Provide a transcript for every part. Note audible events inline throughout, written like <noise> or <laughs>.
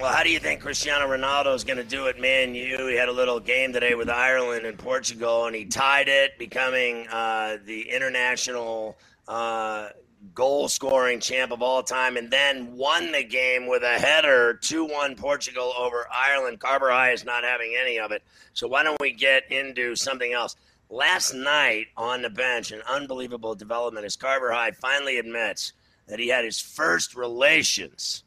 Well, how do you think Cristiano Ronaldo is going to do it, man? You he had a little game today with Ireland and Portugal, and he tied it, becoming uh, the international uh, goal scoring champ of all time, and then won the game with a header 2 1 Portugal over Ireland. Carver High is not having any of it. So, why don't we get into something else? Last night on the bench, an unbelievable development as Carver High finally admits that he had his first relations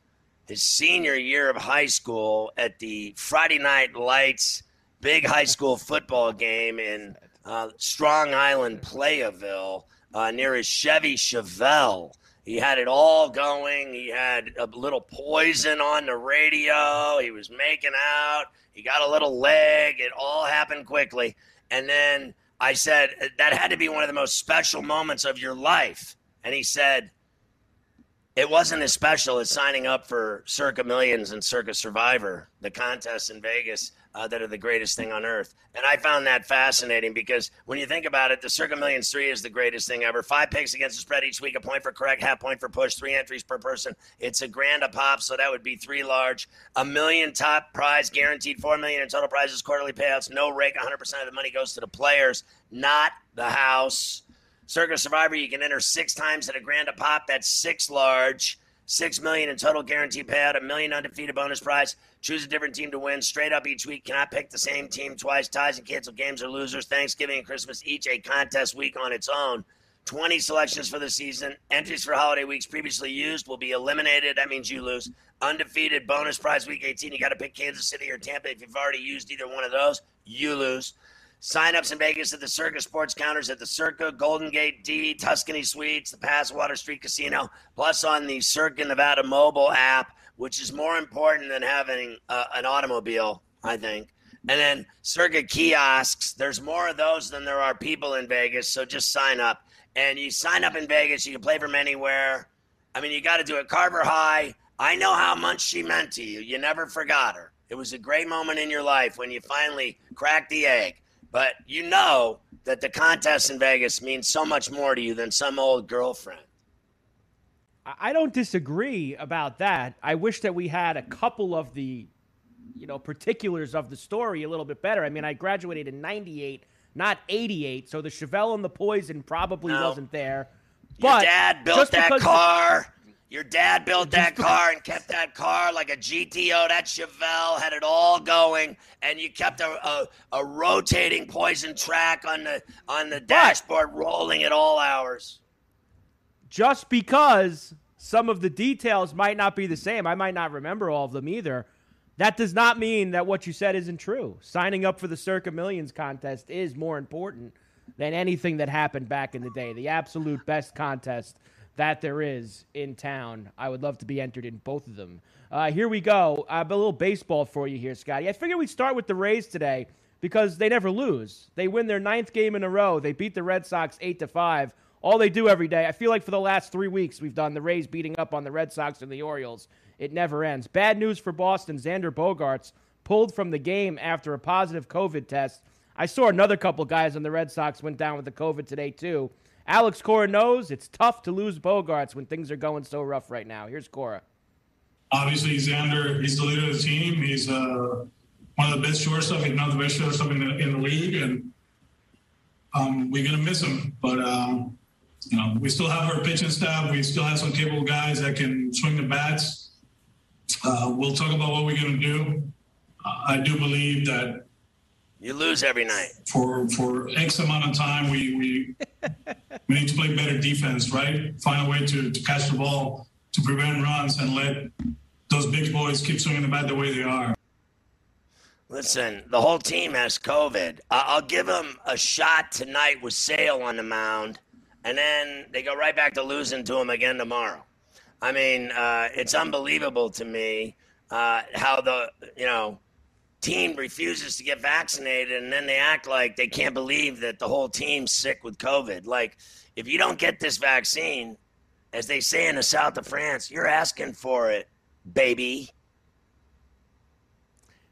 his senior year of high school at the Friday Night Lights big high school football game in uh, Strong Island, Playaville, uh, near his Chevy Chevelle. He had it all going. He had a little poison on the radio. He was making out. He got a little leg. It all happened quickly. And then I said, That had to be one of the most special moments of your life. And he said, it wasn't as special as signing up for Circa Millions and Circa Survivor, the contests in Vegas uh, that are the greatest thing on earth. And I found that fascinating because when you think about it, the Circa Millions 3 is the greatest thing ever. Five picks against the spread each week, a point for correct, half point for push, three entries per person. It's a grand a pop, so that would be three large. A million top prize guaranteed, four million in total prizes, quarterly payouts, no rake, 100% of the money goes to the players, not the house. Circa Survivor, you can enter six times at a grand a pop. That's six large. Six million in total guaranteed payout, a million undefeated bonus prize. Choose a different team to win straight up each week. Cannot pick the same team twice. Ties and cancel games or losers. Thanksgiving and Christmas, each a contest week on its own. 20 selections for the season. Entries for holiday weeks previously used will be eliminated. That means you lose. Undefeated bonus prize week 18. You got to pick Kansas City or Tampa. If you've already used either one of those, you lose. Sign-ups in Vegas at the Circa Sports Counters at the Circa, Golden Gate D, Tuscany Suites, the Pass Water Street Casino, plus on the Circa Nevada mobile app, which is more important than having uh, an automobile, I think. And then Circa kiosks. There's more of those than there are people in Vegas, so just sign up. And you sign up in Vegas, you can play from anywhere. I mean, you got to do it. Carver High. I know how much she meant to you. You never forgot her. It was a great moment in your life when you finally cracked the egg. But you know that the contest in Vegas means so much more to you than some old girlfriend. I don't disagree about that. I wish that we had a couple of the, you know, particulars of the story a little bit better. I mean, I graduated in '98, not '88, so the Chevelle and the Poison probably no. wasn't there. But Your dad built that car. Your dad built that <laughs> car and kept that car like a GTO. That Chevelle had it all going, and you kept a, a, a rotating poison track on the on the dashboard, rolling at all hours. Just because some of the details might not be the same, I might not remember all of them either. That does not mean that what you said isn't true. Signing up for the Circa Millions contest is more important than anything that happened back in the day. The absolute best contest that there is in town. I would love to be entered in both of them. Uh, here we go. I have a little baseball for you here, Scotty. I figured we'd start with the Rays today because they never lose. They win their ninth game in a row. They beat the Red Sox eight to five. All they do every day. I feel like for the last three weeks we've done the Rays beating up on the Red Sox and the Orioles. It never ends. Bad news for Boston. Xander Bogaerts pulled from the game after a positive COVID test. I saw another couple guys on the Red Sox went down with the COVID today too. Alex Cora knows it's tough to lose Bogaerts when things are going so rough right now. Here's Cora. Obviously, Xander, he's the leader of the team. He's uh, one of the best shortstop, if not the best shortstop in the, in the league, and um, we're gonna miss him. But um, you know, we still have our pitching staff. We still have some capable guys that can swing the bats. Uh, we'll talk about what we're gonna do. Uh, I do believe that you lose every night for for X amount of time. We we <laughs> we need to play better defense, right? Find a way to to catch the ball to prevent runs and let those big boys keep swinging the bat the way they are. Listen, the whole team has COVID. I'll give them a shot tonight with Sale on the mound, and then they go right back to losing to him again tomorrow. I mean, uh, it's unbelievable to me uh, how the you know team refuses to get vaccinated, and then they act like they can't believe that the whole team's sick with COVID. Like, if you don't get this vaccine, as they say in the south of France, you're asking for it, baby.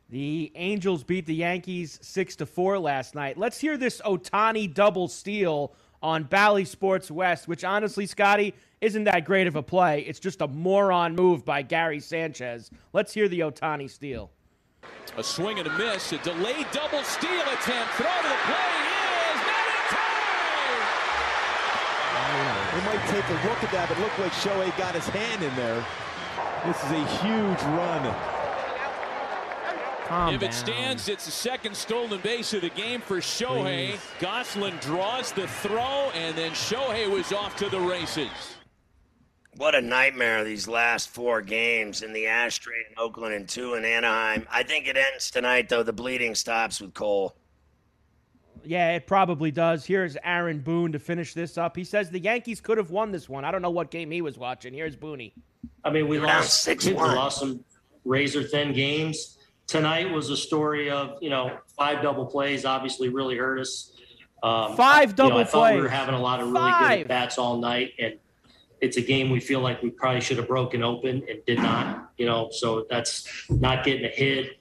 The Angels beat the Yankees 6 to 4 last night. Let's hear this Ohtani double steal on Bally Sports West, which honestly, Scotty, isn't that great of a play. It's just a moron move by Gary Sanchez. Let's hear the Ohtani steal. A swing and a miss, a delayed double steal attempt. Throw to the play is not in time. We might take a look at that, but it looked like Shohei got his hand in there. This is a huge run Calm if down. it stands, it's the second stolen base of the game for Shohei. Please. Gosselin draws the throw, and then Shohei was off to the races. What a nightmare these last four games in the Ashtray in Oakland and two in Anaheim. I think it ends tonight, though. The bleeding stops with Cole. Yeah, it probably does. Here's Aaron Boone to finish this up. He says the Yankees could have won this one. I don't know what game he was watching. Here's Booney. I mean, we lost six. We lost some razor thin games tonight was a story of you know five double plays. Obviously, really hurt us. Um, five double you know, I thought plays. we were having a lot of really five. good bats all night, and it's a game we feel like we probably should have broken open and did not. You know, so that's not getting a hit.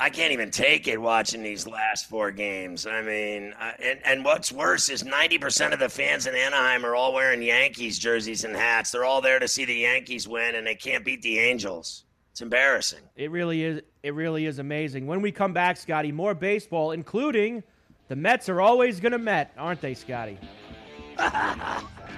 I can't even take it watching these last four games. I mean, uh, and, and what's worse is 90% of the fans in Anaheim are all wearing Yankees jerseys and hats. They're all there to see the Yankees win, and they can't beat the Angels. It's embarrassing. It really is. It really is amazing. When we come back, Scotty, more baseball, including the Mets are always going to Met, aren't they, Scotty? <laughs>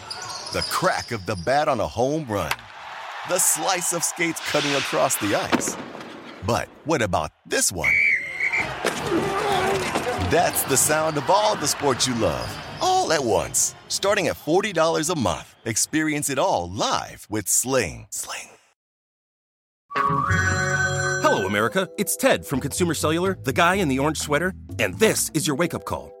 the crack of the bat on a home run, the slice of skates cutting across the ice. But what about this one? That's the sound of all the sports you love, all at once. Starting at $40 a month. Experience it all live with Sling. Sling. Hello, America. It's Ted from Consumer Cellular, the guy in the orange sweater, and this is your wake up call.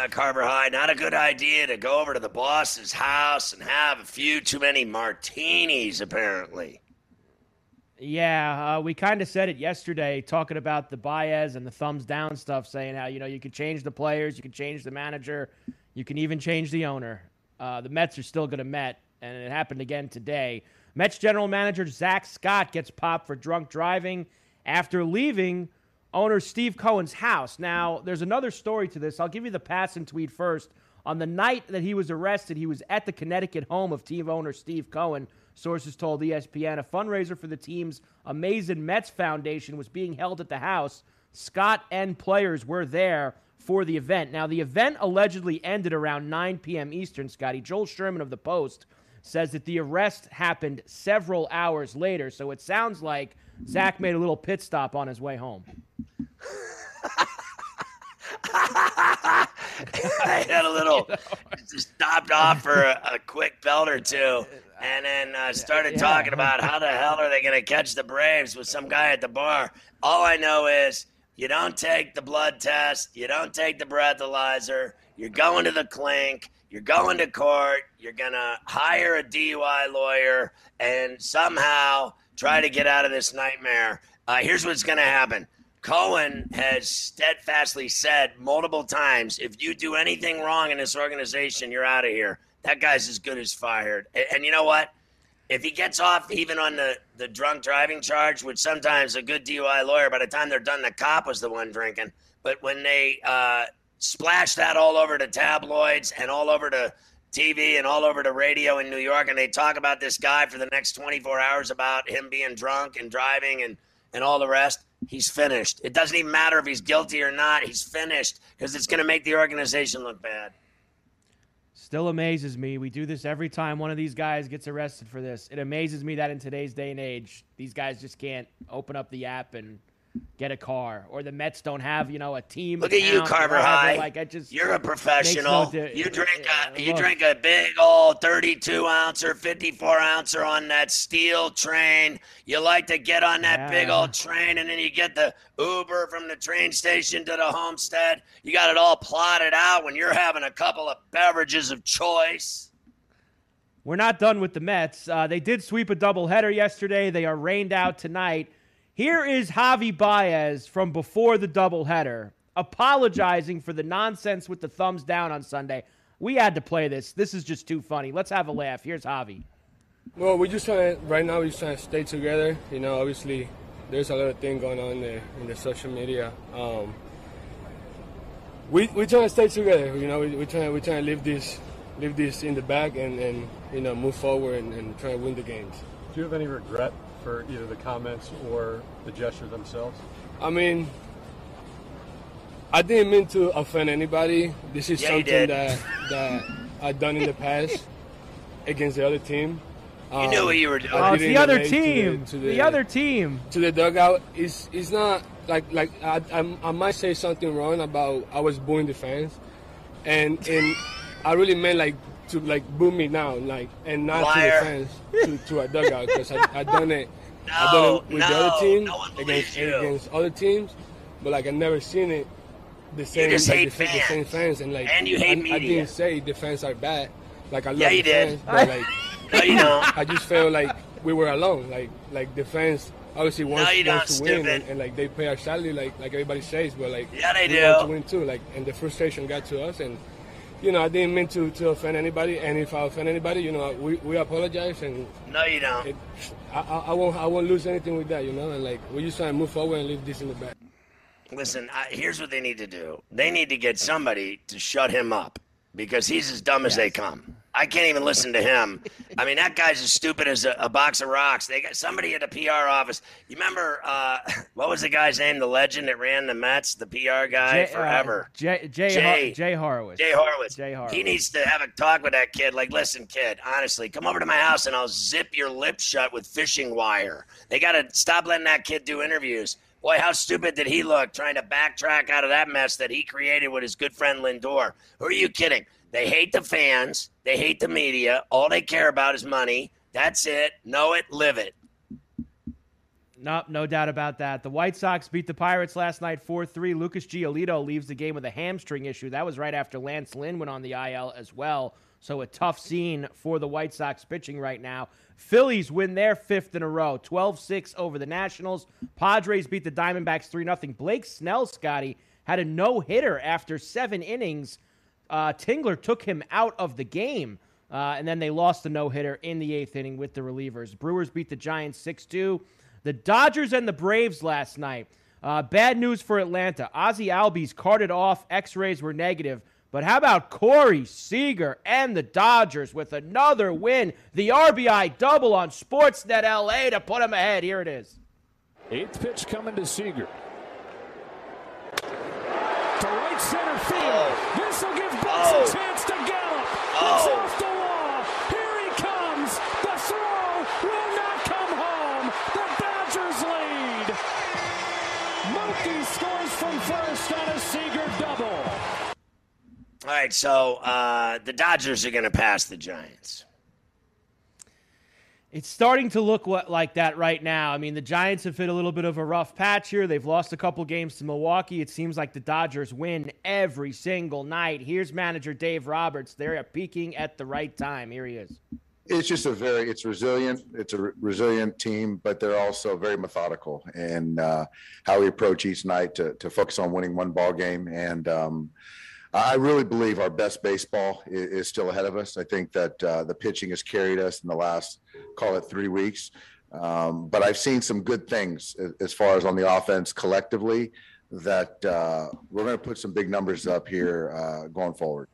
Uh, Carver High, not a good idea to go over to the boss's house and have a few too many martinis, apparently. Yeah, uh, we kind of said it yesterday, talking about the Baez and the thumbs down stuff, saying how, you know, you can change the players, you can change the manager, you can even change the owner. Uh, the Mets are still going to Met, and it happened again today. Mets general manager Zack Scott gets popped for drunk driving after leaving owner Steve Cohen's house. Now, there's another story to this. I'll give you the Passan tweet first. On the night that he was arrested, he was at the Connecticut home of team owner Steve Cohen. Sources told ESPN a fundraiser for the team's Amazing Mets Foundation was being held at the house. Scott and players were there for the event. Now, the event allegedly ended around 9 p.m. Eastern, Scotty. Joel Sherman of The Post says that the arrest happened several hours later. So it sounds like Zack made a little pit stop on his way home. <laughs> I had a little, <laughs> just stopped off for a, a, quick belt or two, and then uh, started yeah. talking about how the hell are they going to catch the Braves with some guy at the bar. All I know is you don't take the blood test, you don't take the breathalyzer, you're going to the clink, you're going to court, you're going to hire a DUI lawyer, and somehow try to get out of this nightmare. Uh, here's what's going to happen Cohen has steadfastly said multiple times if you do anything wrong in this organization, you're out of here. That guy's as good as fired. And, and, you know what? If he gets off even on the, the drunk driving charge, which sometimes a good DUI lawyer, by the time they're done, the cop was the one drinking. But when they uh, splash that all over the tabloids and all over the TV and all over the radio in New York, and they talk about this guy for the next 24 hours about him being drunk and driving and, and all the rest he's finished. It doesn't even matter if he's guilty or not. He's finished because it's going to make the organization look bad. Still amazes me. We do this every time one of these guys gets arrested for this. It amazes me that in today's day and age, these guys just can't open up the app and get a car, or the Mets don't have you know a team. Look at you, Carver High. Like I just, you're a professional. No di- you drink a you drink a big old 32 ouncer, 54 ouncer on that steel train. You like to get on that yeah. big old train, and then you get the Uber from the train station to the homestead. You got it all plotted out when you're having a couple of beverages of choice. We're not done with the Mets. Uh, they did sweep a doubleheader yesterday. They are rained out tonight. Here is Javi Baez from before the doubleheader apologizing for the nonsense with the thumbs down on Sunday. We had to play this. This is just too funny. Let's have a laugh. Here's Javi. Well, we're just trying to, right now, we're just trying to stay together. You know, obviously, there's a lot of thing going on there in the social media. Um, we, we're trying to stay together. You know, we, we're, trying, we're trying to leave this, leave this in the back and, and you know, move forward and, and try to win the games. Do you have any regret for either the comments or the gesture themselves? I mean, I didn't mean to offend anybody. This is yeah, something that that <laughs> I've done in the past against the other team. You um, knew what you were doing. Oh, it's the other team. To the, to the, the, other team. To the dugout. It's it's not like like I, I, I might say something wrong about I was booing the fans, and and I really meant like to like boo me now, like and not Liar. to the fans to, to a dugout because I, I done it. No, I done it with no, the other team no against you. against other teams, but like I never seen it the same like the, fans. the same fans and like and you hate I, media. I didn't say the fans are bad. Like I love Yeah, the you did. fans, but like <laughs> no, you don't. I just felt like we were alone. Like like the fans obviously wants, No, wants to win and, and like they pay our salary like like everybody says, but like Yeah, they we do. want to win too. Like and the frustration got to us and you know, I didn't mean to, to offend anybody, and if I offend anybody, you know, we, we apologize, and No, you don't. it, I, I, won't I won't lose anything with that, you know, and like we're just trying to move forward and leave this in the back. Listen, I, here's what they need to do. They need to get somebody to shut him up because he's as dumb as they come. I can't even listen to him. I mean, that guy's as stupid as a, a box of rocks. They got somebody at the PR office. You remember uh, <laughs> what was the guy's name? The legend that ran the Mets, the PR guy Jay, uh, forever. Jay, Jay, Jay. Har- Jay Horowitz. Jay Horowitz. Jay Horowitz. He needs to have a talk with that kid. Like, listen, kid, honestly, come over to my house and I'll zip your lips shut with fishing wire. They got to stop letting that kid do interviews. Boy, how stupid did he look trying to backtrack out of that mess that he created with his good friend Lindor? Who are you kidding? They hate the fans. They hate the media. All they care about is money. That's it. Know it, live it. Nope, no doubt about that. The White Sox beat the Pirates last night 4 3. Lucas Giolito leaves the game with a hamstring issue. That was right after Lance Lynn went on the IL as well. So a tough scene for the White Sox pitching right now. Phillies win their fifth in a row, 12 6 over the Nationals. Padres beat the Diamondbacks 3 0. Blake Snell, Scotty, had a no hitter after seven innings. Uh, Tingler took him out of the game. Uh, and then they lost the no hitter in the eighth inning with the relievers. Brewers beat the Giants 6 2. The Dodgers and the Braves last night. Uh, bad news for Atlanta. Ozzie Albies carted off. X rays were negative. But how about Corey Seager and the Dodgers with another win? The RBI double on Sportsnet LA to put them ahead. Here it is. Eighth pitch coming to Seager. To right center field. Oh. This will give Bucks oh. a chance to gallop. Oh. It's off the All right, so uh, the Dodgers are going to pass the Giants. It's starting to look like that right now. I mean, the Giants have hit a little bit of a rough patch here. They've lost a couple games to Milwaukee. It seems like the Dodgers win every single night. Here's manager Dave Roberts. They're peaking at the right time. Here he is. It's just a very, it's resilient. It's a re- resilient team, but they're also very methodical in uh, how we approach each night to, to focus on winning one ball game. And, um, I really believe our best baseball is, is still ahead of us. I think that uh, the pitching has carried us in the last, call it three weeks. Um, but I've seen some good things as far as on the offense collectively that uh, we're going to put some big numbers up here uh, going forward.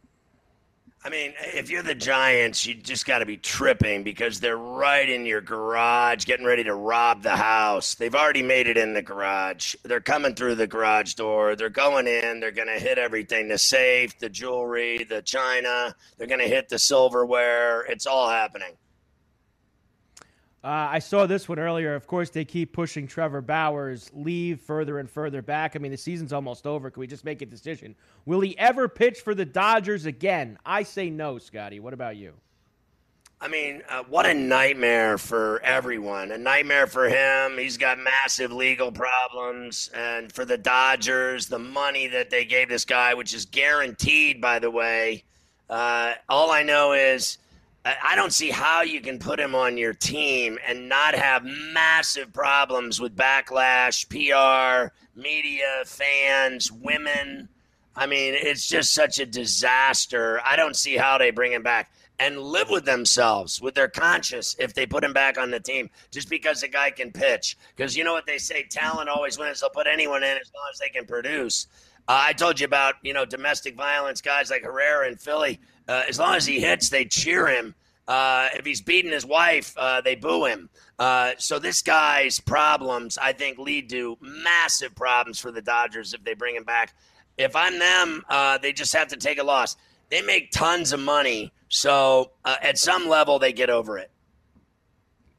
I mean, if you're the Giants, you just got to be tripping because they're right in your garage getting ready to rob the house. They've already made it in the garage. They're coming through the garage door. They're going in. They're going to hit everything the safe, the jewelry, the china. They're going to hit the silverware. It's all happening. Uh, I saw this one earlier. Of course, they keep pushing Trevor Bauer's leave further and further back. I mean, the season's almost over. Can we just make a decision? Will he ever pitch for the Dodgers again? I say no, Scotty. What about you? I mean, uh, what a nightmare for everyone. A nightmare for him. He's got massive legal problems. And for the Dodgers, the money that they gave this guy, which is guaranteed, by the way. Uh, all I know is I don't see how you can put him on your team and not have massive problems with backlash, PR, media, fans, women. I mean, it's just such a disaster. I don't see how they bring him back and live with themselves, with their conscience, if they put him back on the team, just because the guy can pitch. Because you know what they say talent always wins. They'll put anyone in as long as they can produce. Uh, I told you about, you know, domestic violence guys like Herrera in Philly uh, as long as he hits, they cheer him. Uh, if he's beating his wife, uh, they boo him. Uh, so this guy's problems, I think, lead to massive problems for the Dodgers if they bring him back. If I'm them, uh, they just have to take a loss. They make tons of money, so uh, at some level, they get over it.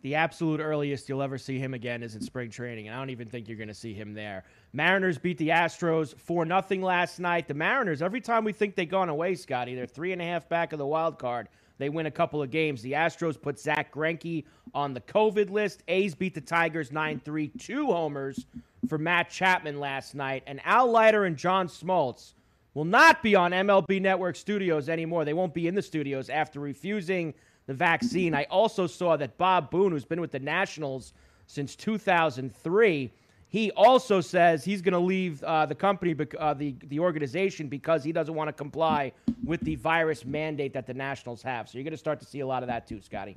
The absolute earliest you'll ever see him again is in spring training, and I don't even think you're going to see him there. Mariners beat the Astros 4 0 last night. The Mariners, every time we think they've gone away, Scotty, they're three and a half back of the wild card. They win a couple of games. The Astros put Zack Greinke on the COVID list. A's beat the Tigers 9 3, two homers for Matt Chapman last night. And Al Leiter and John Smoltz will not be on MLB Network studios anymore. They won't be in the studios after refusing the vaccine. I also saw that Bob Boone, who's been with the Nationals since 2003, he also says he's going to leave uh, the company, uh, the the organization, because he doesn't want to comply with the virus mandate that the Nationals have. So you're going to start to see a lot of that too, Scotty.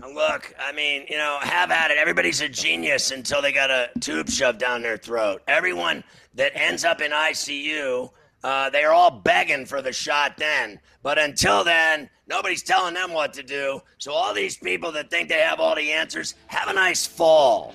Look, I mean, you know, have at it. Everybody's a genius until they got a tube shoved down their throat. Everyone that ends up in ICU, uh, they are all begging for the shot then. But until then, nobody's telling them what to do. So all these people that think they have all the answers, have a nice fall.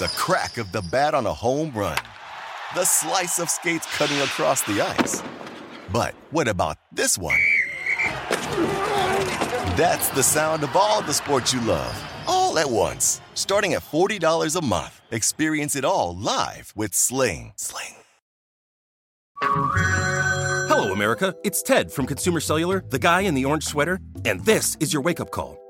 The crack of the bat on a home run. The slice of skates cutting across the ice. But what about this one? That's the sound of all the sports you love, all at once. Starting at $40 a month. Experience it all live with Sling. Sling. Hello, America. It's Ted from Consumer Cellular, the guy in the orange sweater, and this is your wake up call.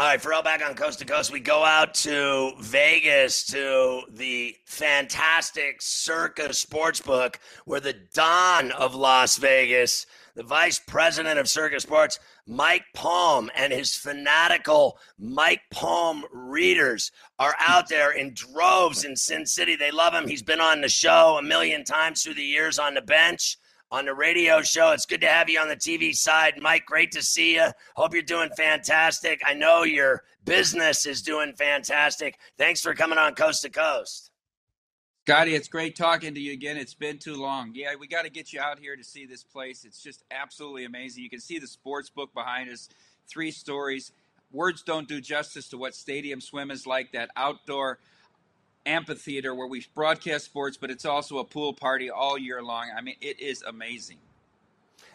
All right, Ferrall back on Coast to Coast. We go out to Vegas to the fantastic Circa Sportsbook, where the Don of Las Vegas, the vice president of Circa Sports, Mike Palm, and his fanatical Mike Palm readers are out there in droves in Sin City. They love him. He's been on the show a million times through the years on the bench on the radio show. It's good to have you on the TV side. Mike, great to see you. Hope you're doing fantastic. I know your business is doing fantastic. Thanks for coming on Coast to Coast. Scotty, it's great talking to you again. It's been too long. Yeah, we got to get you out here to see this place. It's just absolutely amazing. You can see the sports book behind us, three stories. Words don't do justice to what Stadium Swim is like, that outdoor amphitheater where we broadcast sports, but it's also a pool party all year long. I mean, it is amazing.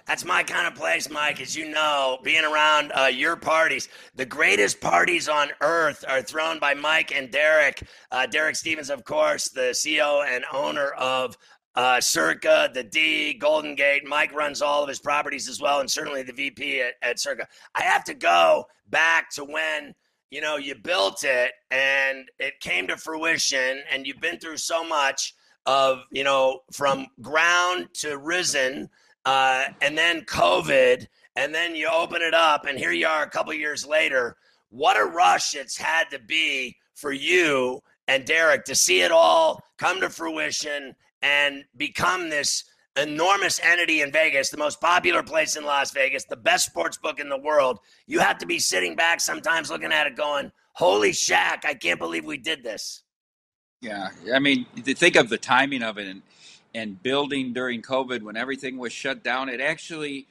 That's my kind of place, Mike. As you know, being around uh, your parties, the greatest parties on earth are thrown by Mike and Derek. Uh, Derek Stevens, of course, the CEO and owner of uh, Circa, the D, Golden Gate. Mike runs all of his properties as well, and certainly the VP at, at Circa. I have to go back to when you know you built it and it came to fruition, and you've been through so much of you know from ground to risen uh, and then COVID, and then you open it up, and here you are a couple years later. What a rush it's had to be for you and Derek to see it all come to fruition and become this enormous entity in Vegas, the most popular place in Las Vegas, the best sports book in the world. You have to be sitting back sometimes looking at it going, Holy shack, I can't believe we did this. Yeah. I mean, think of the timing of it and and building during COVID when everything was shut down, it actually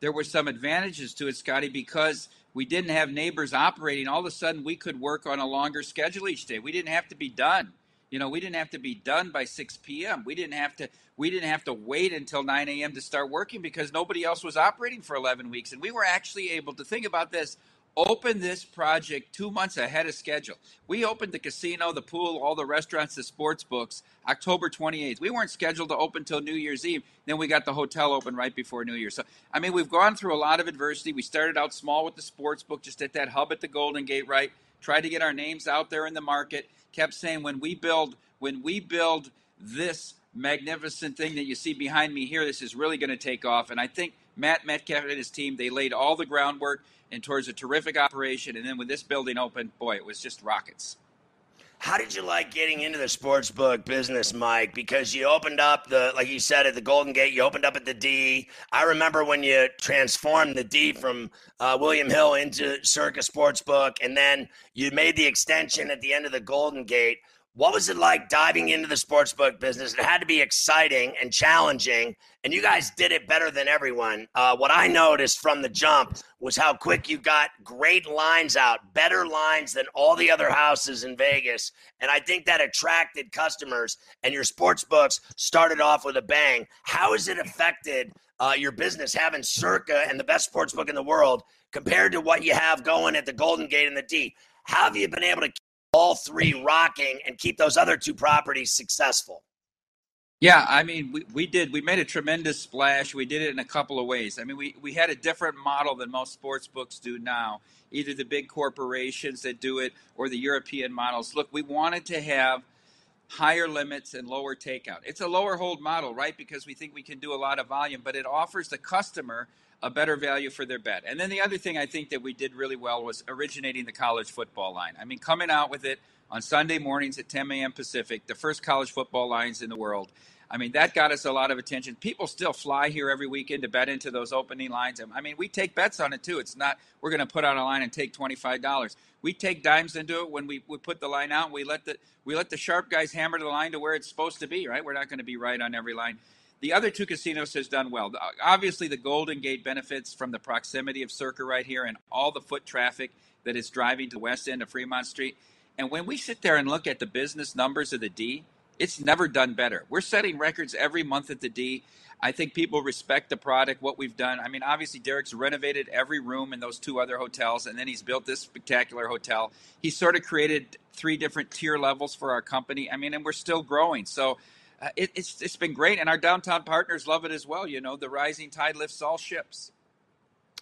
there were some advantages to it, Scotty, because we didn't have neighbors operating. All of a sudden, we could work on a longer schedule each day. We didn't have to be done. You know, we didn't have to be done by 6 p.m. We didn't have to. We didn't have to wait until 9 a.m. to start working because nobody else was operating for 11 weeks, and we were actually able to think about this Open this project two months ahead of schedule. We opened the casino, the pool, all the restaurants, the sports books October 28th. We weren't scheduled to open until New Year's Eve. Then we got the hotel open right before New Year. So, I mean, we've gone through a lot of adversity. We started out small with the sports book, just at that hub at the Golden Gate, right? Tried to get our names out there in the market. Kept saying when we build, when we build this magnificent thing that you see behind me here, this is really going to take off. And I think Matt Metcalf and his team, they laid all the groundwork and towards a terrific operation. And then when this building opened, boy, it was just rockets. How did you like getting into the sports book business, Mike? Because you opened up the, like you said, at the Golden Gate, you opened up at the D. I remember when you transformed the D from uh, William Hill into Circa Sportsbook, and then you made the extension at the end of the Golden Gate. What was it like diving into the sportsbook business? It had to be exciting and challenging, and you guys did it better than everyone. Uh, what I noticed from the jump was how quick you got great lines out, better lines than all the other houses in Vegas. And I think that attracted customers, and your sports books started off with a bang. How has it affected uh, your business having Circa and the best sports book in the world compared to what you have going at the Golden Gate and the D? How have you been able to all three rocking and keep those other two properties successful? Yeah, I mean, we, we did. We made a tremendous splash. We did it in a couple of ways. I mean, we, we had a different model than most sports books do now, either the big corporations that do it or the European models. Look, we wanted to have higher limits and lower takeout. It's a lower hold model, right? Because we think we can do a lot of volume, but it offers the customer a better value for their bet. And then the other thing I think that we did really well was originating the college football line. I mean, coming out with it on Sunday mornings at 10 a.m. Pacific, the first college football lines in the world. I mean, that got us a lot of attention. People still fly here every weekend to bet into those opening lines. I mean, we take bets on it too. It's not we're going to put on a line and take twenty five dollars. We take dimes into it when we, we put the line out. We let the we let the sharp guys hammer the line to where it's supposed to be. Right? We're not going to be right on every line. The other two casinos has done well. Uh, obviously, the Golden Gate benefits from the proximity of Circa right here and all the foot traffic that is driving to the West End of Fremont Street. And when we sit there and look at the business numbers of the D, it's never done better. We're setting records every month at the D. I think people respect the product, what we've done. I mean, obviously, Derek's renovated every room in those two other hotels, and then he's built this spectacular hotel. He sort of created three different tier levels for our company. I mean, and we're still growing. So uh, it, it's it's been great, and our downtown partners love it as well. You know, the rising tide lifts all ships.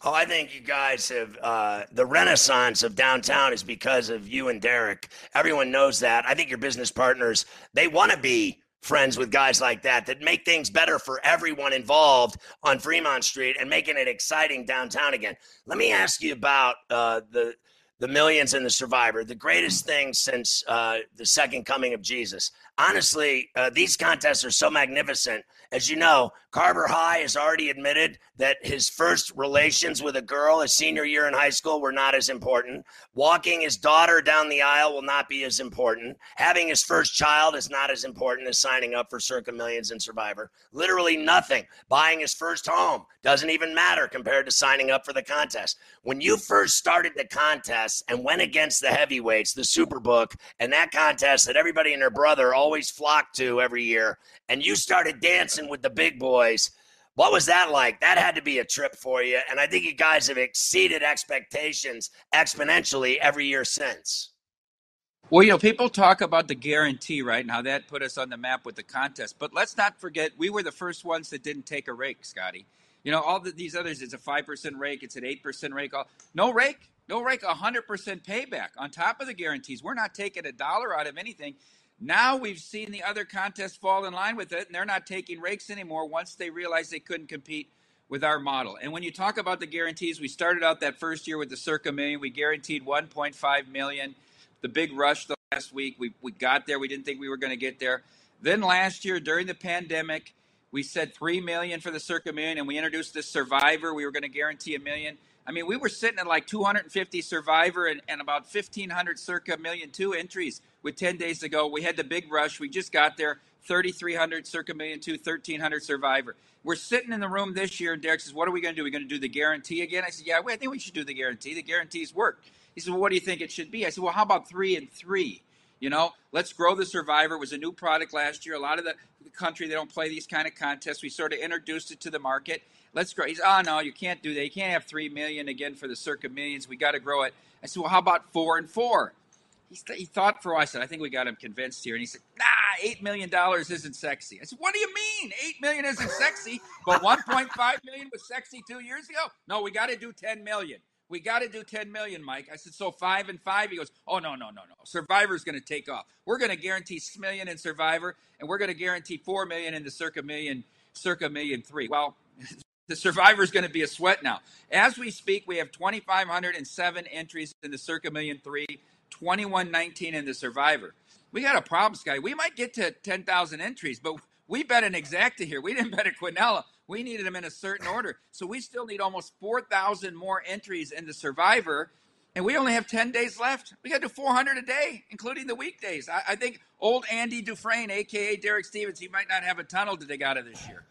Oh, I think you guys have uh, the renaissance of downtown is because of you and Derek. Everyone knows that. I think your business partners they want to be friends with guys like that that make things better for everyone involved on Fremont Street and making it exciting downtown again. Let me ask you about uh, the the millions and the survivor the greatest thing since uh, the second coming of jesus. Honestly uh, these contests are so magnificent as you know, Carver High has already admitted that his first relations with a girl his senior year in high school were not as important. Walking his daughter down the aisle will not be as important. Having his first child is not as important as signing up for Circa Millions and Survivor. Literally nothing. Buying his first home doesn't even matter compared to signing up for the contest. When you first started the contest and went against the heavyweights, the Superbook, and that contest that everybody and their brother always flocked to every year, and you started dancing with the big boys. What was that like? That had to be a trip for you. And I think you guys have exceeded expectations exponentially every year since. Well, you know, people talk about the guarantee, right? And how that put us on the map with the contest. But let's not forget, we were the first ones that didn't take a rake, Scotty. You know, all the, these others, it's a 5% rake, it's an 8% rake. All, no rake, no rake, 100% payback on top of the guarantees. We're not taking a dollar out of anything. Now we've seen the other contests fall in line with it, and they're not taking rakes anymore once they realized they couldn't compete with our model. And when you talk about the guarantees, we started out that first year with the circa million. We guaranteed 1.5 million. The big rush the last week, we, we got there. We didn't think we were going to get there. Then last year, during the pandemic, we said 3 million for the circa million, and we introduced this survivor. We were going to guarantee a million. I mean, we were sitting at like 250 survivor and, and about 1,500 circa million two entries with 10 days to go. We had the big rush. We just got there 3,300 circa million two, 1,300 survivor. We're sitting in the room this year, and Derek says, What are we going to do? Are we going to do the guarantee again? I said, Yeah, I think we should do the guarantee. The guarantees work. He said, Well, what do you think it should be? I said, Well, how about three and three? You know, let's grow the Survivor. It was a new product last year. A lot of the, the country they don't play these kind of contests. We sort of introduced it to the market, Let's grow. He's, oh no, you can't do that. You can't have three million again for the circa millions. We got to grow it. I said, well, how about four and four? He, he thought for a while. I said, I think we got him convinced here. And he said, Nah, eight million dollars isn't sexy. I said, What do you mean? Eight million isn't sexy, but 1.5 million was sexy two years ago. No, we got to do 10 million. We got to do 10 million, Mike. I said, so five and five. He goes, oh, no, no, no, no. Survivor's going to take off. We're going to guarantee 6 million in Survivor, and we're going to guarantee 4 million in the circa million, circa million three. Well, <laughs> the survivor is going to be a sweat now. As we speak, we have 2,507 entries in the Circa Million 3, 2119 in the survivor. We got a problem, Sky. We might get to 10,000 entries, but we bet an exacta here. We didn't bet a Quinella. We needed them in a certain order. So we still need almost 4,000 more entries in the survivor. And we only have 10 days left. We got to do 400 a day, including the weekdays. I, I think old Andy Dufresne, a.k.a. Derek Stevens, he might not have a tunnel to dig out of this year.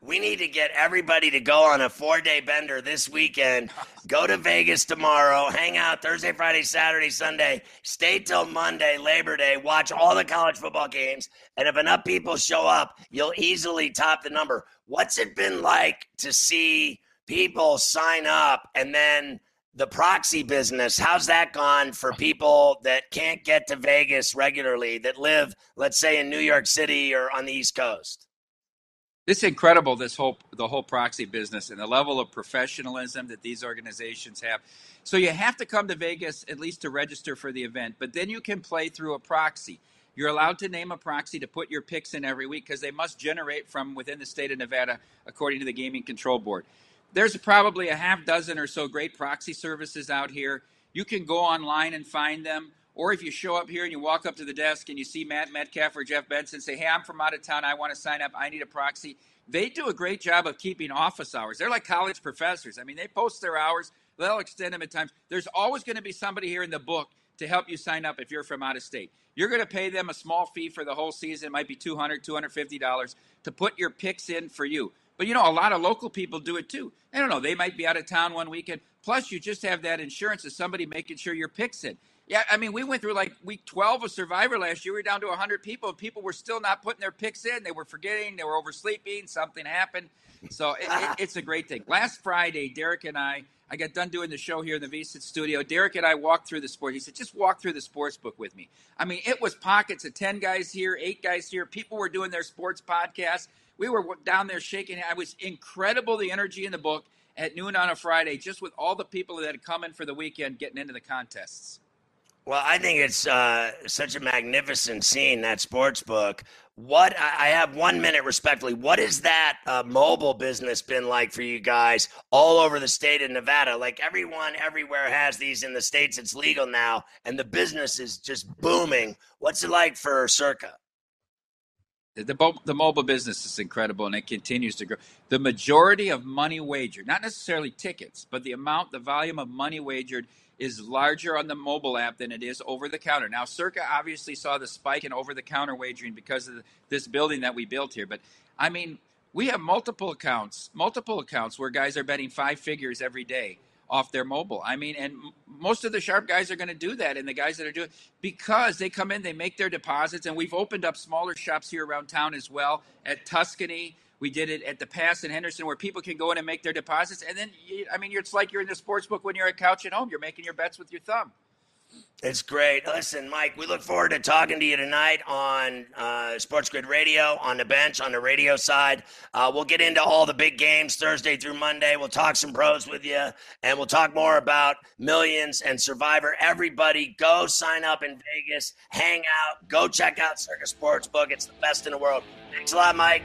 We need to get everybody to go on a four day bender this weekend. Go to Vegas tomorrow, hang out Thursday, Friday, Saturday, Sunday, stay till Monday, Labor Day, watch all the college football games. And if enough people show up, you'll easily top the number. What's it been like to see people sign up and then the proxy business, how's that gone for people that can't get to Vegas regularly that live, let's say, in New York City or on the East Coast? This is incredible. This whole the whole proxy business and the level of professionalism that these organizations have. So you have to come to Vegas at least to register for the event, but then you can play through a proxy. You're allowed to name a proxy to put your picks in every week because they must generate from within the state of Nevada, according to the Gaming Control Board there's probably a half dozen or so great proxy services out here. You can go online and find them. Or if you show up here and you walk up to the desk and you see Matt Metcalf or Jeff Benson, say, Hey, I'm from out of town. I want to sign up. I need a proxy. They do a great job of keeping office hours. They're like college professors. I mean, they post their hours, they'll extend them at times. There's always going to be somebody here in the book to help you sign up if you're from out of state. You're going to pay them a small fee for the whole season. It might be $200, $250 to put your picks in for you. But you know, a lot of local people do it too. I don't know. They might be out of town one weekend. Plus, you just have that insurance of somebody making sure your picks in. Yeah, I mean, we went through like week 12 of Survivor last year. We were down to 100 people, people were still not putting their picks in. They were forgetting, they were oversleeping, something happened. So it, it, <laughs> it's a great thing. Last Friday, Derek and I, I got done doing the show here in the VSIN studio. Derek and I walked through the sport. He said, just walk through the sports book with me. I mean, it was pockets of 10 guys here, eight guys here. People were doing their sports podcasts. We were down there shaking. I was incredible the energy in the book at noon on a Friday, just with all the people that had come in for the weekend getting into the contests. Well, I think it's uh, such a magnificent scene that sports book. What I have one minute, respectfully. What has that uh, mobile business been like for you guys all over the state of Nevada? Like everyone everywhere has these in the states. It's legal now, and the business is just booming. What's it like for Circa? the, the mobile business is incredible and it continues to grow. The majority of money wagered, not necessarily tickets, but the amount, the volume of money wagered is larger on the mobile app than it is over the counter. Now, Circa obviously saw the spike in over the counter wagering because of this building that we built here. But I mean, we have multiple accounts, multiple accounts where guys are betting five figures every day off their mobile. I mean, and most of the sharp guys are going to do that, and the guys that are doing because they come in, they make their deposits, and we've opened up smaller shops here around town as well at Tuscany. We did it at the Pass in Henderson, where people can go in and make their deposits, and then I mean, it's like you're in the sports book when you're at couch at home. You're making your bets with your thumb. It's great. Listen, Mike, we look forward to talking to you tonight on uh, Sports Grid Radio, on the bench, on the radio side. Uh, we'll get into all the big games Thursday through Monday. We'll talk some pros with you, and we'll talk more about Millions and Survivor. Everybody, go sign up in Vegas, hang out, go check out Circa Sportsbook. It's the best in the world. Thanks a lot, Mike.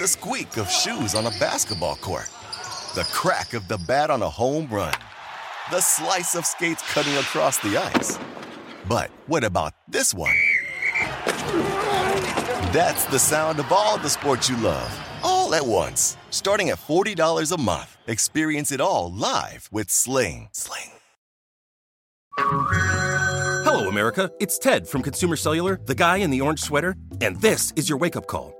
the squeak of shoes on a basketball court the crack of the bat on a home run, the slice of skates cutting across the ice. But what about this one? That's the sound of all the sports you love, all at once. Starting at $40 a month, experience it all live with Sling. Sling. Hello, America. It's Ted from Consumer Cellular, the guy in the orange sweater, and this is your wake up call.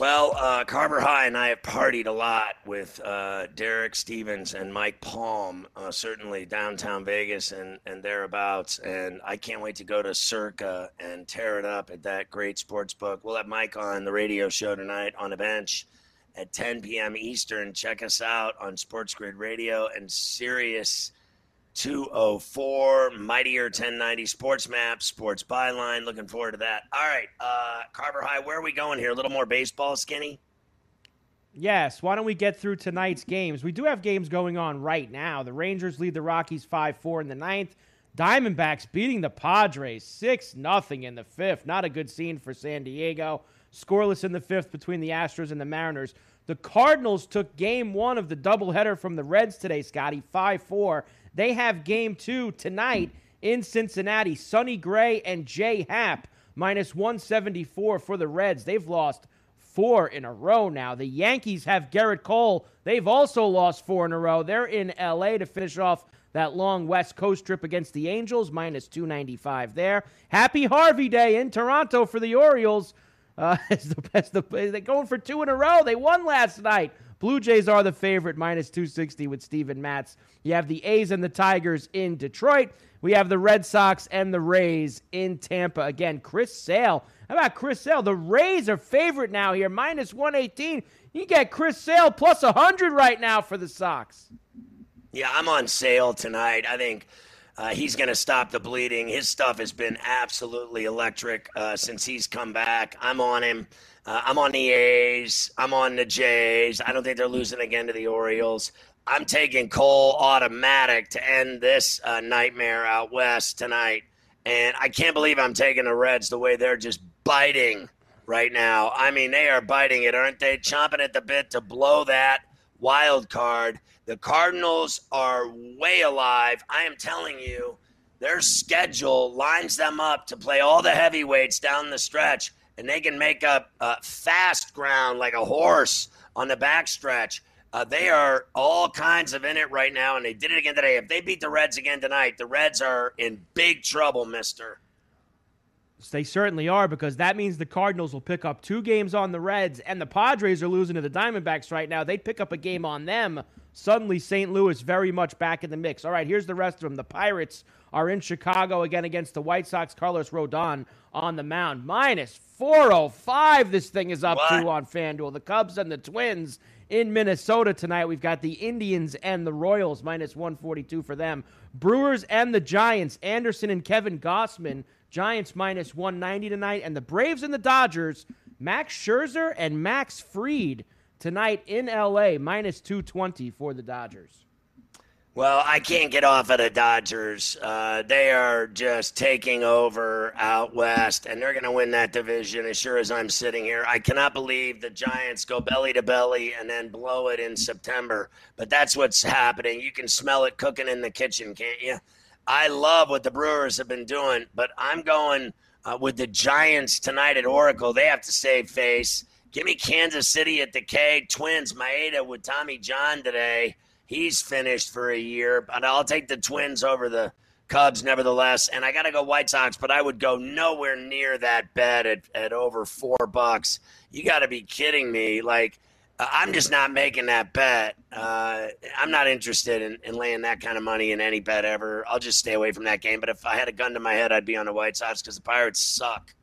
Well, uh, Carver High and I have partied a lot with uh, Derek Stevens and Mike Palm, uh, certainly downtown Vegas and, and thereabouts. And I can't wait to go to Circa and tear it up at that great sports book. We'll have Mike on the radio show tonight on the bench at 10 p.m. Eastern. Check us out on Sports Grid Radio and Sirius 204 Mightier 1090 Sports Map, Sports Byline. Looking forward to that. All right, uh, Carver High, where are we going here? A little more baseball, Skinny? Yes. Why don't we get through tonight's games? We do have games going on right now. The Rangers lead the Rockies 5 4 in the ninth. Diamondbacks beating the Padres 6 nothing in the fifth. Not a good scene for San Diego. Scoreless in the fifth between the Astros and the Mariners. The Cardinals took game one of the doubleheader from the Reds today, Scotty, 5 4. They have game two tonight in Cincinnati. Sonny Gray and Jay Happ minus 174 for the Reds. They've lost four in a row now. The Yankees have Gerrit Cole. They've also lost four in a row. They're in LA to finish off that long West Coast trip against the Angels, minus 295 there. Happy Harvey Day in Toronto for the Orioles. Uh, <laughs> it's the best. The, they're going for two in a row. They won last night. Blue Jays are the favorite, minus 260 with Steven Matz. You have the A's and the Tigers in Detroit. We have the Red Sox and the Rays in Tampa. Again, Chris Sale. How about Chris Sale? The Rays are favorite now here, minus 118. You get Chris Sale plus 100 right now for the Sox. Yeah, I'm on sale tonight. I think uh, he's going to stop the bleeding. His stuff has been absolutely electric uh, since he's come back. I'm on him. Uh, I'm on the A's. I'm on the Jays. I don't think they're losing again to the Orioles. I'm taking Cole automatic to end this uh, nightmare out west tonight. And I can't believe I'm taking the Reds the way they're just biting right now. I mean, they are biting it, aren't they? Chomping at the bit to blow that wild card. The Cardinals are way alive. I am telling you, their schedule lines them up to play all the heavyweights down the stretch, and they can make up uh, fast ground like a horse on the backstretch. Uh, they are all kinds of in it right now, and they did it again today. If they beat the Reds again tonight, the Reds are in big trouble, mister. They certainly are because that means the Cardinals will pick up two games on the Reds, and the Padres are losing to the Diamondbacks right now. They'd pick up a game on them. Suddenly, St. Louis very much back in the mix. All right, here's the rest of them. The Pirates are in Chicago again against the White Sox. Carlos Rodon on the mound. Minus 405, this thing is up what? to on FanDuel. The Cubs and the Twins in Minnesota tonight. We've got the Indians and the Royals, minus 142 for them. Brewers and the Giants. Anderson and Kevin Gausman, Giants minus 190 tonight. And the Braves and the Dodgers, Max Scherzer and Max Fried tonight in LA, minus 220 for the Dodgers. Well, I can't get off of the Dodgers. Uh, they are just taking over out west, and they're going to win that division as sure as I'm sitting here. I cannot believe the Giants go belly to belly and then blow it in September. But that's what's happening. You can smell it cooking in the kitchen, can't you? I love what the Brewers have been doing, but I'm going uh, with the Giants tonight at Oracle. They have to save face. Give me Kansas City at the K. Twins, Maeda with Tommy John today. He's finished for a year, but I'll take the Twins over the Cubs nevertheless. And I got to go White Sox, but I would go nowhere near that bet at, at over four bucks. You got to be kidding me. Like, I'm just not making that bet. Uh, I'm not interested in, in, laying that kind of money in any bet ever. I'll just stay away from that game. But if I had a gun to my head, I'd be on the White Sox because the Pirates suck.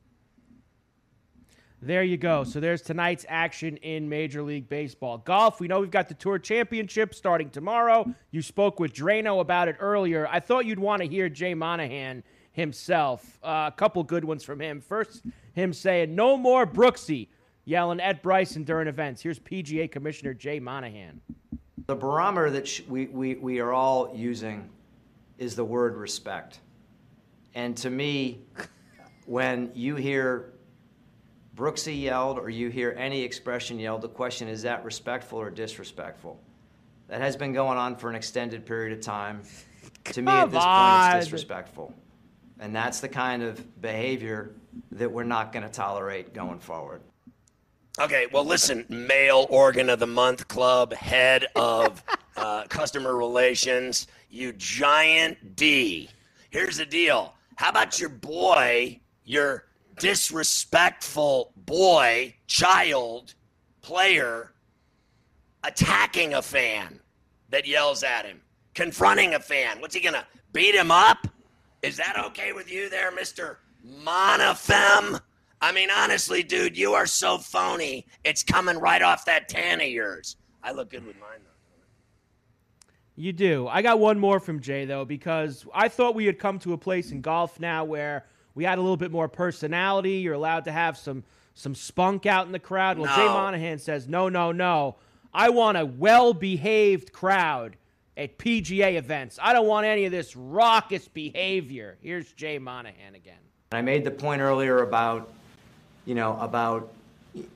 There you go. So there's tonight's action in Major League Baseball. Golf, we know we've got the Tour Championship starting tomorrow. You spoke with Drano about it earlier. I thought you'd want to hear Jay Monahan himself. Uh, a couple good ones from him. First, him saying, No more Brooksy yelling at Bryson during events. Here's PGA Commissioner Jay Monahan. The barometer that sh- we, we, we are all using is the word respect. And to me, when you hear Brooksy yelled or you hear any expression yelled, the question is that respectful or disrespectful? That has been going on for an extended period of time. To me, at this on. point, it's disrespectful. And that's the kind of behavior that we're not going to tolerate going forward. Okay, well, listen, male organ of the month club, head of uh, customer relations, you giant D. Here's the deal. How about your boy, your disrespectful boy, child, player, attacking a fan that yells at him, confronting a fan? What's he going to beat him up? Is that okay with you there, Mr. Monofem? I mean, honestly, dude, you are so phony. It's coming right off that tan of yours. I look good with mine, though. You do. I got one more from Jay, though, because I thought we had come to a place in golf now where we add a little bit more personality. You're allowed to have some some spunk out in the crowd. Well, no. Jay Monahan says, no, no, no. I want a well behaved crowd at PGA events. I don't want any of this raucous behavior. Here's Jay Monahan again. I made the point earlier about, you know, about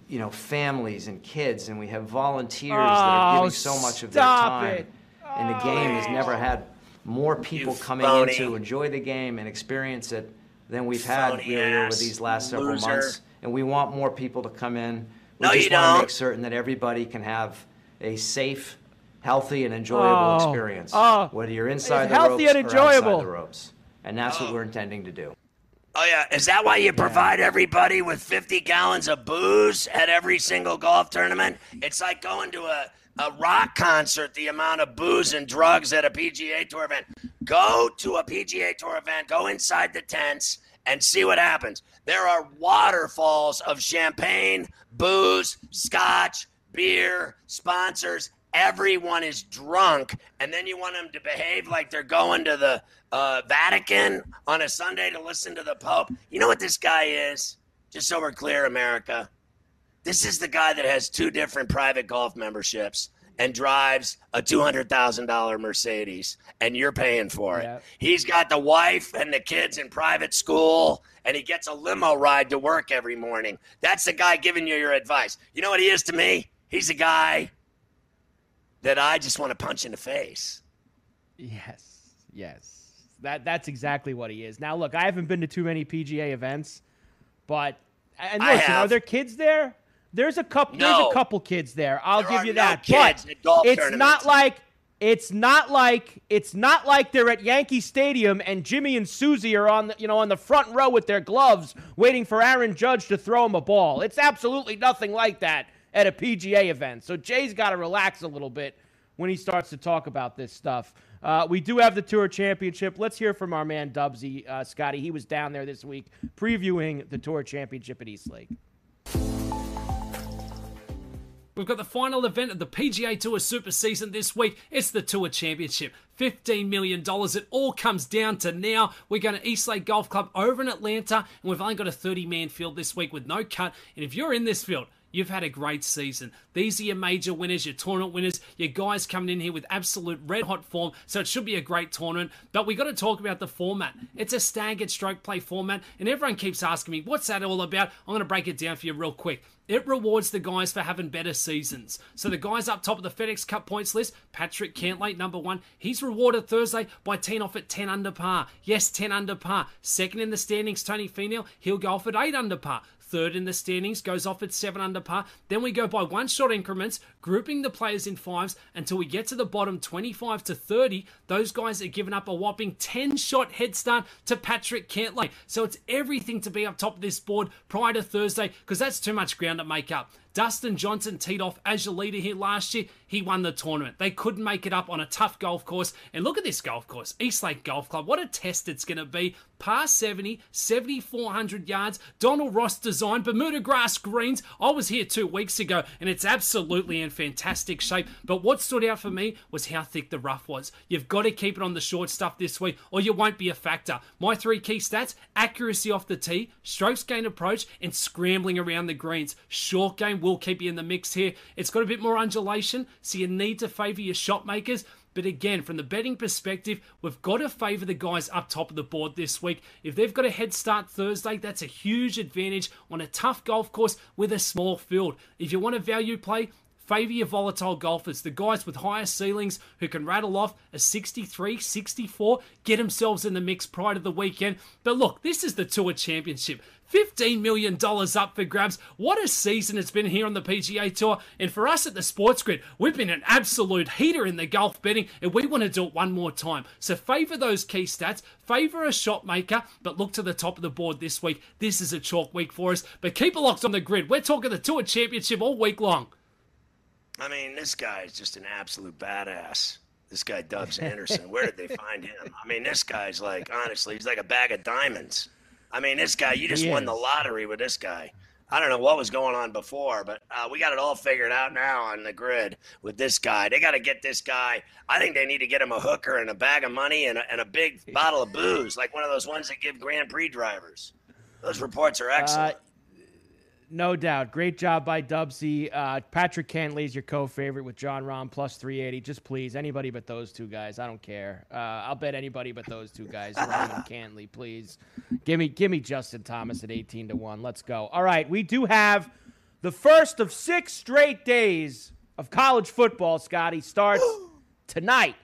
you know families and kids, and we have volunteers oh, that are giving so oh, much of their time. It. And the game has oh. never had more people coming phony. in to enjoy the game and experience it than we've had really over these last several loser. months. And we want more people to come in. We no, just want to make certain that everybody can have a safe, healthy, and enjoyable oh, experience. Oh, whether you're inside the healthy ropes and enjoyable. or outside the ropes. And that's what oh. we're intending to do. Oh yeah, is that why you provide everybody with 50 gallons of booze at every single golf tournament? It's like going to a a rock concert, the amount of booze and drugs at a PGA Tour event. Go to a PGA Tour event, go inside the tents and see what happens. There are waterfalls of champagne, booze, scotch, beer, sponsors. Everyone is drunk, and then you want them to behave like they're going to the uh, Vatican on a Sunday to listen to the Pope. You know what this guy is? Just so we're clear, America. This is the guy that has two different private golf memberships and drives a $200,000 Mercedes and you're paying for it. Yep. He's got the wife and the kids in private school and he gets a limo ride to work every morning. That's the guy giving you your advice. You know what he is to me? He's a guy that I just want to punch in the face. Yes. Yes. That that's exactly what he is. Now look, I haven't been to too many PGA events, but and listen, are there kids there? There's a couple. No. There's a couple kids there. I'll there give you no that. but it's not like it's not like it's not like they're at Yankee Stadium and Jimmy and Susie are on the, you know on the front row with their gloves waiting for Aaron Judge to throw him a ball. It's absolutely nothing like that at a PGA event. So Jay's got to relax a little bit when he starts to talk about this stuff. Uh, we do have the Tour Championship. Let's hear from our man Dubsy, uh, Scotty. He was down there this week previewing the Tour Championship at East Lake. We've got the final event of the PGA Tour Super Season this week. It's the Tour Championship. $15 million. It all comes down to now. We're going to East Lake Golf Club over in Atlanta, and we've only got a 30 man field this week with no cut. And if you're in this field, You've had a great season. These are your major winners, your tournament winners, your guys coming in here with absolute red hot form. So it should be a great tournament. But we got to talk about the format. It's a staggered stroke play format, and everyone keeps asking me, what's that all about? I'm going to break it down for you real quick. It rewards the guys for having better seasons. So the guys up top of the FedEx Cup points list, Patrick Cantlay, number one, he's rewarded Thursday by teeing off at 10 under par. Yes, 10 under par. Second in the standings, Tony Finau, he'll go off at 8 under par third in the standings, goes off at seven under par. Then we go by one shot increments, grouping the players in fives until we get to the bottom 25 to 30. Those guys are giving up a whopping 10 shot head start to Patrick Cantlay. So it's everything to be up top of this board prior to Thursday because that's too much ground to make up. Dustin Johnson teed off as your leader here last year. He won the tournament. They couldn't make it up on a tough golf course. And look at this golf course, East Lake Golf Club. What a test it's going to be. Par 70, 7,400 yards. Donald Ross design, Bermuda grass greens. I was here two weeks ago and it's absolutely in fantastic shape. But what stood out for me was how thick the rough was. You've got to keep it on the short stuff this week or you won't be a factor. My three key stats accuracy off the tee, strokes gain approach, and scrambling around the greens. Short game will keep you in the mix here. It's got a bit more undulation, so you need to favour your shot makers. But again, from the betting perspective, we've got to favour the guys up top of the board this week. If they've got a head start Thursday, that's a huge advantage on a tough golf course with a small field. If you want a value play, favour volatile golfers, the guys with higher ceilings who can rattle off a 63, 64, get themselves in the mix prior to the weekend. But look, this is the Tour Championship. $15 million up for grabs. What a season it's been here on the PGA Tour. And for us at the Sports Grid, we've been an absolute heater in the golf betting, and we want to do it one more time. So favour those key stats, favour a shot maker, but look to the top of the board this week. This is a chalk week for us. But keep it locked on the grid. We're talking the Tour Championship all week long. I mean, this guy is just an absolute badass. This guy, Dubs Anderson. Where did they <laughs> find him? I mean, this guy's like, honestly, he's like a bag of diamonds. I mean, this guy, you just won the lottery with this guy. I don't know what was going on before, but uh, we got it all figured out now on the grid with this guy. They got to get this guy. I think they need to get him a hooker and a bag of money and a, and a big <laughs> bottle of booze, like one of those ones that give Grand Prix drivers. Those reports are excellent. Uh, No doubt. Great job by Dubsy. Uh, Patrick Cantlay is your co-favorite with Jon Rahm plus 380. Just please, anybody but those two guys. I don't care. Uh, I'll bet anybody but those two guys. Rahm and Cantley, please. Give me, give me Justin Thomas at 18 to one. Let's go. All right, we do have the first of six straight days of college football. Scotty starts <gasps> tonight.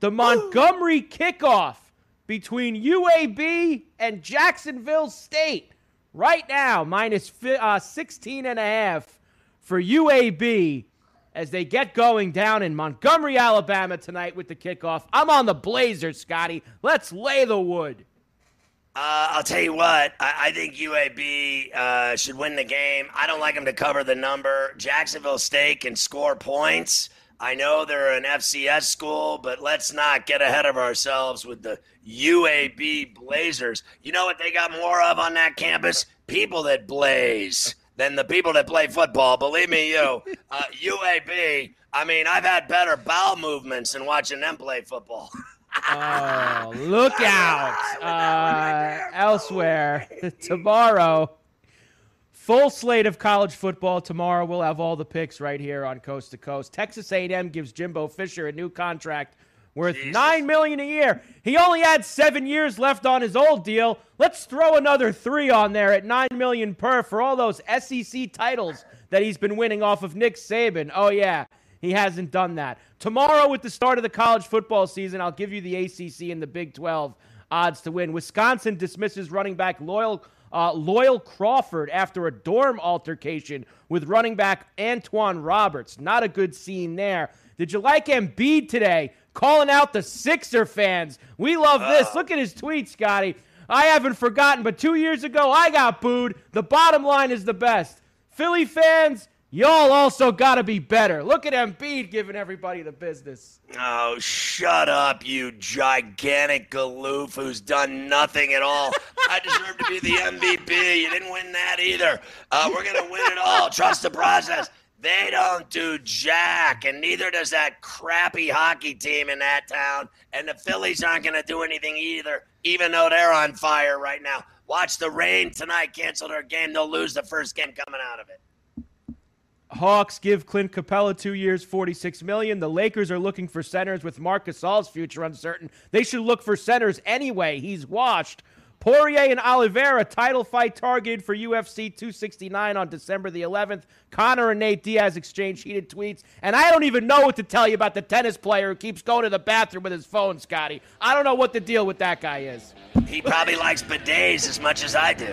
The Montgomery kickoff between UAB and Jacksonville State right now, minus uh, 16 and a half for UAB as they get going down in Montgomery, Alabama tonight with the kickoff. I'm on the Blazers, Scotty. Let's lay the wood. Uh, I'll tell you what, I, I think UAB uh, should win the game. I don't like them to cover the number. Jacksonville State can score points. I know they're an FCS school, but let's not get ahead of ourselves with the UAB Blazers. You know what they got more of on that campus? People that blaze than the people that play football. Believe me, you. Uh, UAB, I mean, I've had better bowel movements than watching them play football. oh, look <laughs> out. Uh, elsewhere, <laughs> tomorrow, full slate of college football. Tomorrow, we'll have all the picks right here on Coast to Coast. Texas A&M gives Jimbo Fisher a new contract worth Jesus. 9 million a year. He only had seven years left on his old deal. Let's throw another three on there at 9 million per for all those SEC titles that he's been winning off of Nick Saban. Oh, yeah. He hasn't done that. Tomorrow, with the start of the college football season, I'll give you the ACC and the Big 12 odds to win. Wisconsin dismisses running back Loyal uh, Loyal Crawford after a dorm altercation with running back Antoine Roberts. Not a good scene there. Did you like Embiid today? Calling out the Sixer fans. We love this. Look at his tweet, Scotty. I haven't forgotten, but two years ago I got booed. The bottom line is the best. Philly fans, Y'all also got to be better. Look at Embiid giving everybody the business. Oh, shut up, you gigantic galoof who's done nothing at all. <laughs> I deserve to be the MVP. You didn't win that either. Uh, we're going to win it all. Trust the process. They don't do jack, and neither does that crappy hockey team in that town. And the Phillies aren't going to do anything either, even though they're on fire right now. Watch the rain tonight cancel their game. They'll lose the first game coming out of it. Hawks give Clint Capela two years, forty-six million. The Lakers are looking for centers with Marc Gasol's future uncertain. They should look for centers anyway. He's washed. Poirier and Oliveira title fight targeted for UFC 269 on December the 11th. Conor and Nate Diaz exchange heated tweets, and I don't even know what to tell you about the tennis player who keeps going to the bathroom with his phone, Scotty. I don't know what the deal with that guy is. He probably likes bidets as much as I do.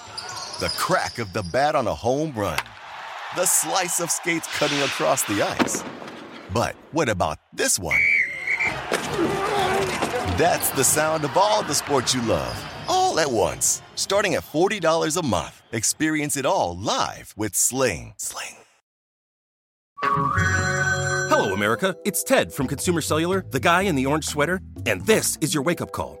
the crack of the bat on a home run, the slice of skates cutting across the ice. But what about this one? That's the sound of all the sports you love, all at once. Starting at $40 a month, experience it all live with Sling. Sling. Hello, America. It's Ted from Consumer Cellular, the guy in the orange sweater, and this is your wake up call.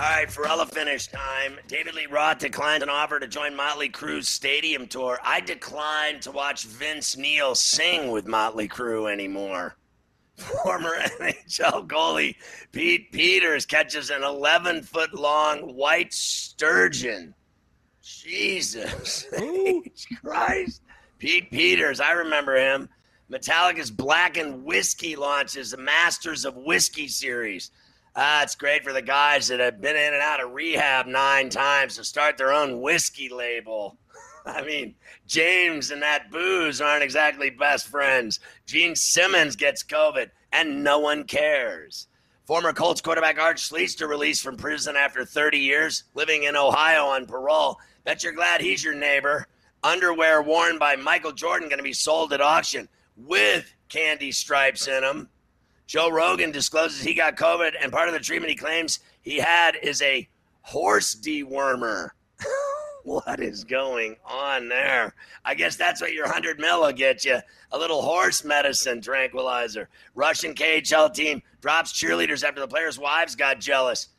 All right, Ferrella finish time. David Lee Roth declined an offer to join Motley Crue's stadium tour. I declined to watch Vince Neil sing with Motley Crue anymore. <laughs> Former NHL goalie Pete Peeters catches an 11 foot long white sturgeon. <laughs> Jesus Christ. Pete Peeters, I remember him. Metallica's Blackened Whiskey launches the Masters of Whiskey series. Ah, it's great for the guys that have been in and out of rehab nine times to start their own whiskey label. <laughs> I mean, James and that booze aren't exactly best friends. Gene Simmons gets COVID, and no one cares. Former Colts quarterback Art Schlichter released from prison after 30 years, living in Ohio on parole. Bet you're glad he's your neighbor. Underwear worn by Michael Jordan going to be sold at auction with candy stripes in them. Joe Rogan discloses he got COVID, and part of the treatment he claims he had is a horse dewormer. <laughs> what is going on there? I guess that's what your 100 mil will get you. A little horse medicine tranquilizer. Russian KHL team drops cheerleaders after the players' wives got jealous.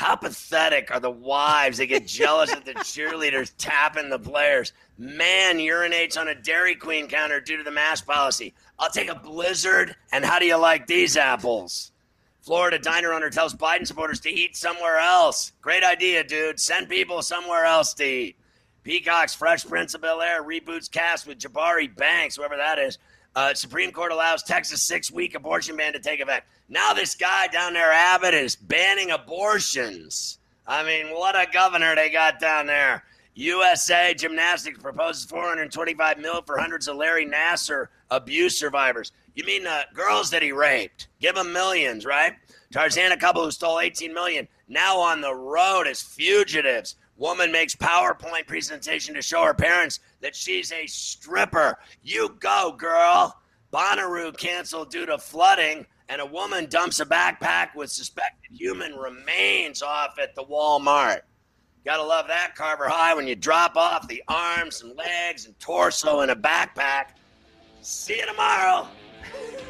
How pathetic are the wives that get jealous of the <laughs> cheerleaders tapping the players? Man urinates on a Dairy Queen counter due to the mask policy. I'll take a blizzard. And how do you like these apples? Florida diner owner tells Biden supporters to eat somewhere else. Great idea, dude. Send people somewhere else to eat. Peacock's Fresh Prince of Bel Air reboots cast with Jabari Banks, whoever that is. Uh, Supreme Court allows Texas six week abortion ban to take effect. Now, this guy down there, Abbott, is banning abortions. I mean, what a governor they got down there. USA Gymnastics proposes 425 mil for hundreds of Larry Nassar abuse survivors. You mean the girls that he raped? Give them millions, right? Tarzan, a couple who stole 18 million, now on the road as fugitives. Woman makes PowerPoint presentation to show her parents that she's a stripper. You go, girl. Bonnaroo canceled due to flooding, and a woman dumps a backpack with suspected human remains off at the Walmart. Gotta love that Carver High when you drop off the arms and legs and torso in a backpack. See you tomorrow. <laughs>